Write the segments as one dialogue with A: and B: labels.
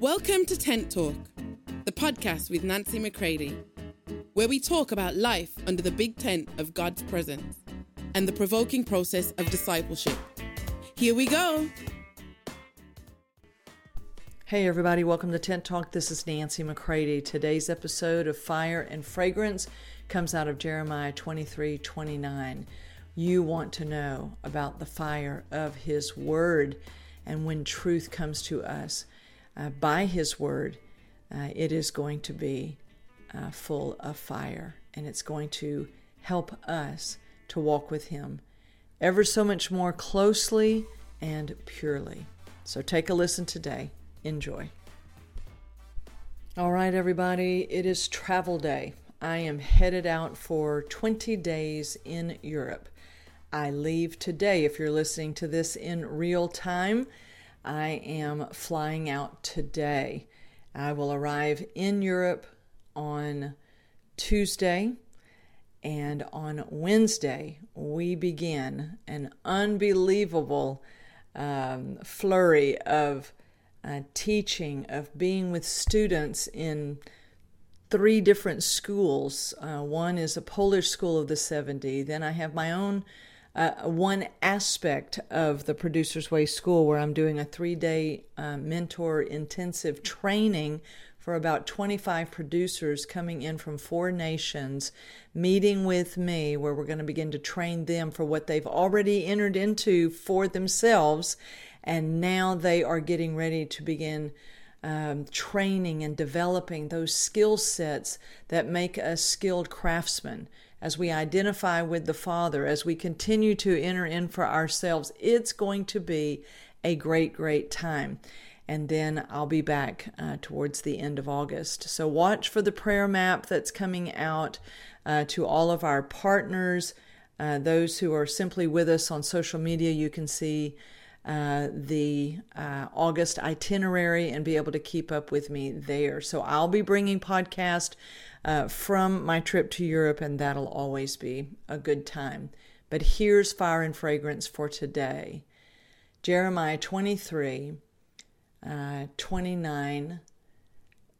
A: Welcome to Tent Talk, the podcast with Nancy McCready, where we talk about life under the big tent of God's presence and the provoking process of discipleship. Here we go.
B: Hey, everybody, welcome to Tent Talk. This is Nancy McCready. Today's episode of Fire and Fragrance comes out of Jeremiah 23 29. You want to know about the fire of His Word and when truth comes to us uh, by His Word, uh, it is going to be uh, full of fire and it's going to help us to walk with Him ever so much more closely and purely. So take a listen today. Enjoy. All right, everybody, it is travel day. I am headed out for 20 days in Europe. I leave today. If you're listening to this in real time, I am flying out today. I will arrive in Europe on Tuesday, and on Wednesday, we begin an unbelievable um, flurry of uh, teaching, of being with students in three different schools. Uh, one is a Polish school of the 70. Then I have my own uh, one aspect of the Producer's Way School where I'm doing a three day uh, mentor intensive training for about 25 producers coming in from four nations, meeting with me, where we're going to begin to train them for what they've already entered into for themselves. And now they are getting ready to begin um, training and developing those skill sets that make us skilled craftsmen as we identify with the Father, as we continue to enter in for ourselves, it's going to be a great, great time. And then I'll be back uh, towards the end of August. So watch for the prayer map that's coming out uh, to all of our partners. Uh, those who are simply with us on social media, you can see uh, the uh, August itinerary and be able to keep up with me there. So I'll be bringing podcast uh, from my trip to Europe, and that'll always be a good time. But here's fire and fragrance for today Jeremiah 23, uh, 29,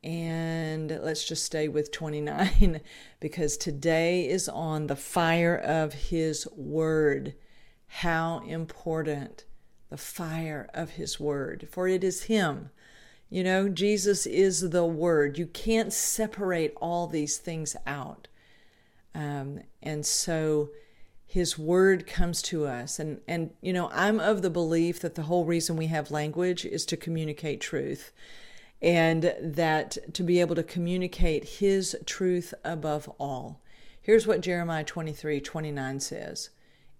B: and let's just stay with 29 because today is on the fire of His Word. How important the fire of His Word, for it is Him you know, Jesus is the Word. You can't separate all these things out. Um, and so His Word comes to us. And, and, you know, I'm of the belief that the whole reason we have language is to communicate truth. And that to be able to communicate His truth above all. Here's what Jeremiah 23 29 says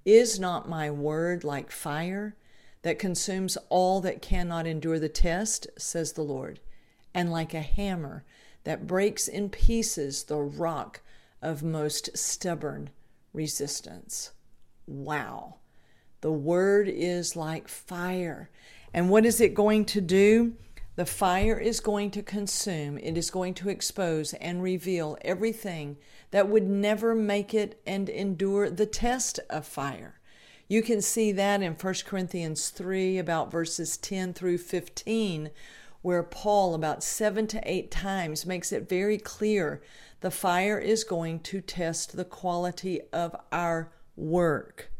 B: Is not my word like fire? That consumes all that cannot endure the test, says the Lord, and like a hammer that breaks in pieces the rock of most stubborn resistance. Wow. The word is like fire. And what is it going to do? The fire is going to consume, it is going to expose and reveal everything that would never make it and endure the test of fire. You can see that in 1 Corinthians 3, about verses 10 through 15, where Paul, about seven to eight times, makes it very clear the fire is going to test the quality of our work.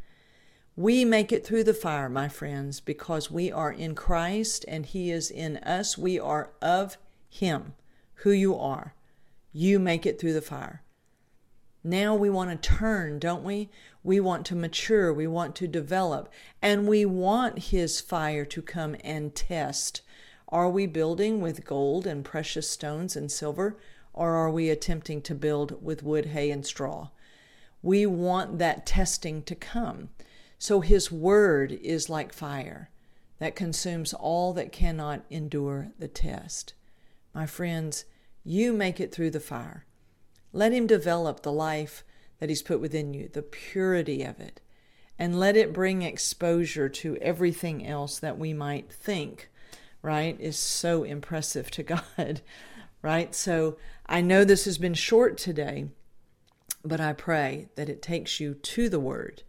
B: We make it through the fire, my friends, because we are in Christ and He is in us. We are of Him, who you are. You make it through the fire. Now we want to turn, don't we? We want to mature, we want to develop, and we want His fire to come and test. Are we building with gold and precious stones and silver, or are we attempting to build with wood, hay, and straw? We want that testing to come. So His word is like fire that consumes all that cannot endure the test. My friends, you make it through the fire. Let Him develop the life that He's put within you, the purity of it, and let it bring exposure to everything else that we might think, right, is so impressive to God, right? So I know this has been short today, but I pray that it takes you to the Word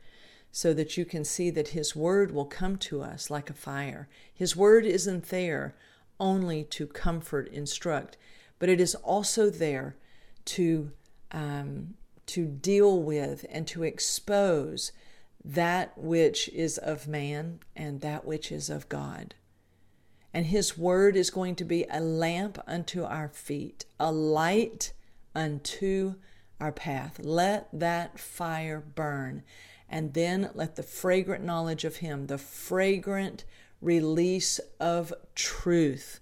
B: so that you can see that His Word will come to us like a fire. His Word isn't there only to comfort, instruct, but it is also there to um, to deal with and to expose that which is of man and that which is of God. And His Word is going to be a lamp unto our feet, a light unto our path. Let that fire burn. And then let the fragrant knowledge of Him, the fragrant release of truth.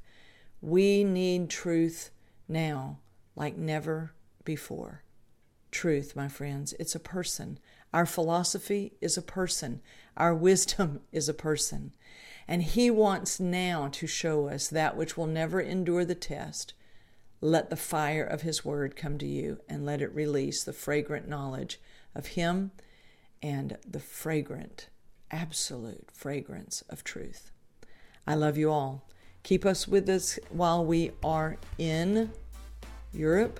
B: We need truth now like never before. Truth, my friends, it's a person. Our philosophy is a person. Our wisdom is a person. And He wants now to show us that which will never endure the test. Let the fire of His Word come to you and let it release the fragrant knowledge of Him and the fragrant, absolute fragrance of truth. I love you all. Keep us with us while we are in Europe,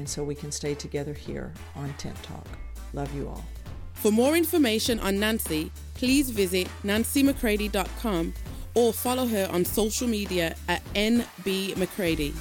B: and so we can stay together here on Tent Talk. Love you all.
A: For more information on Nancy, please visit nancymccready.com or follow her on social media at NB McCready.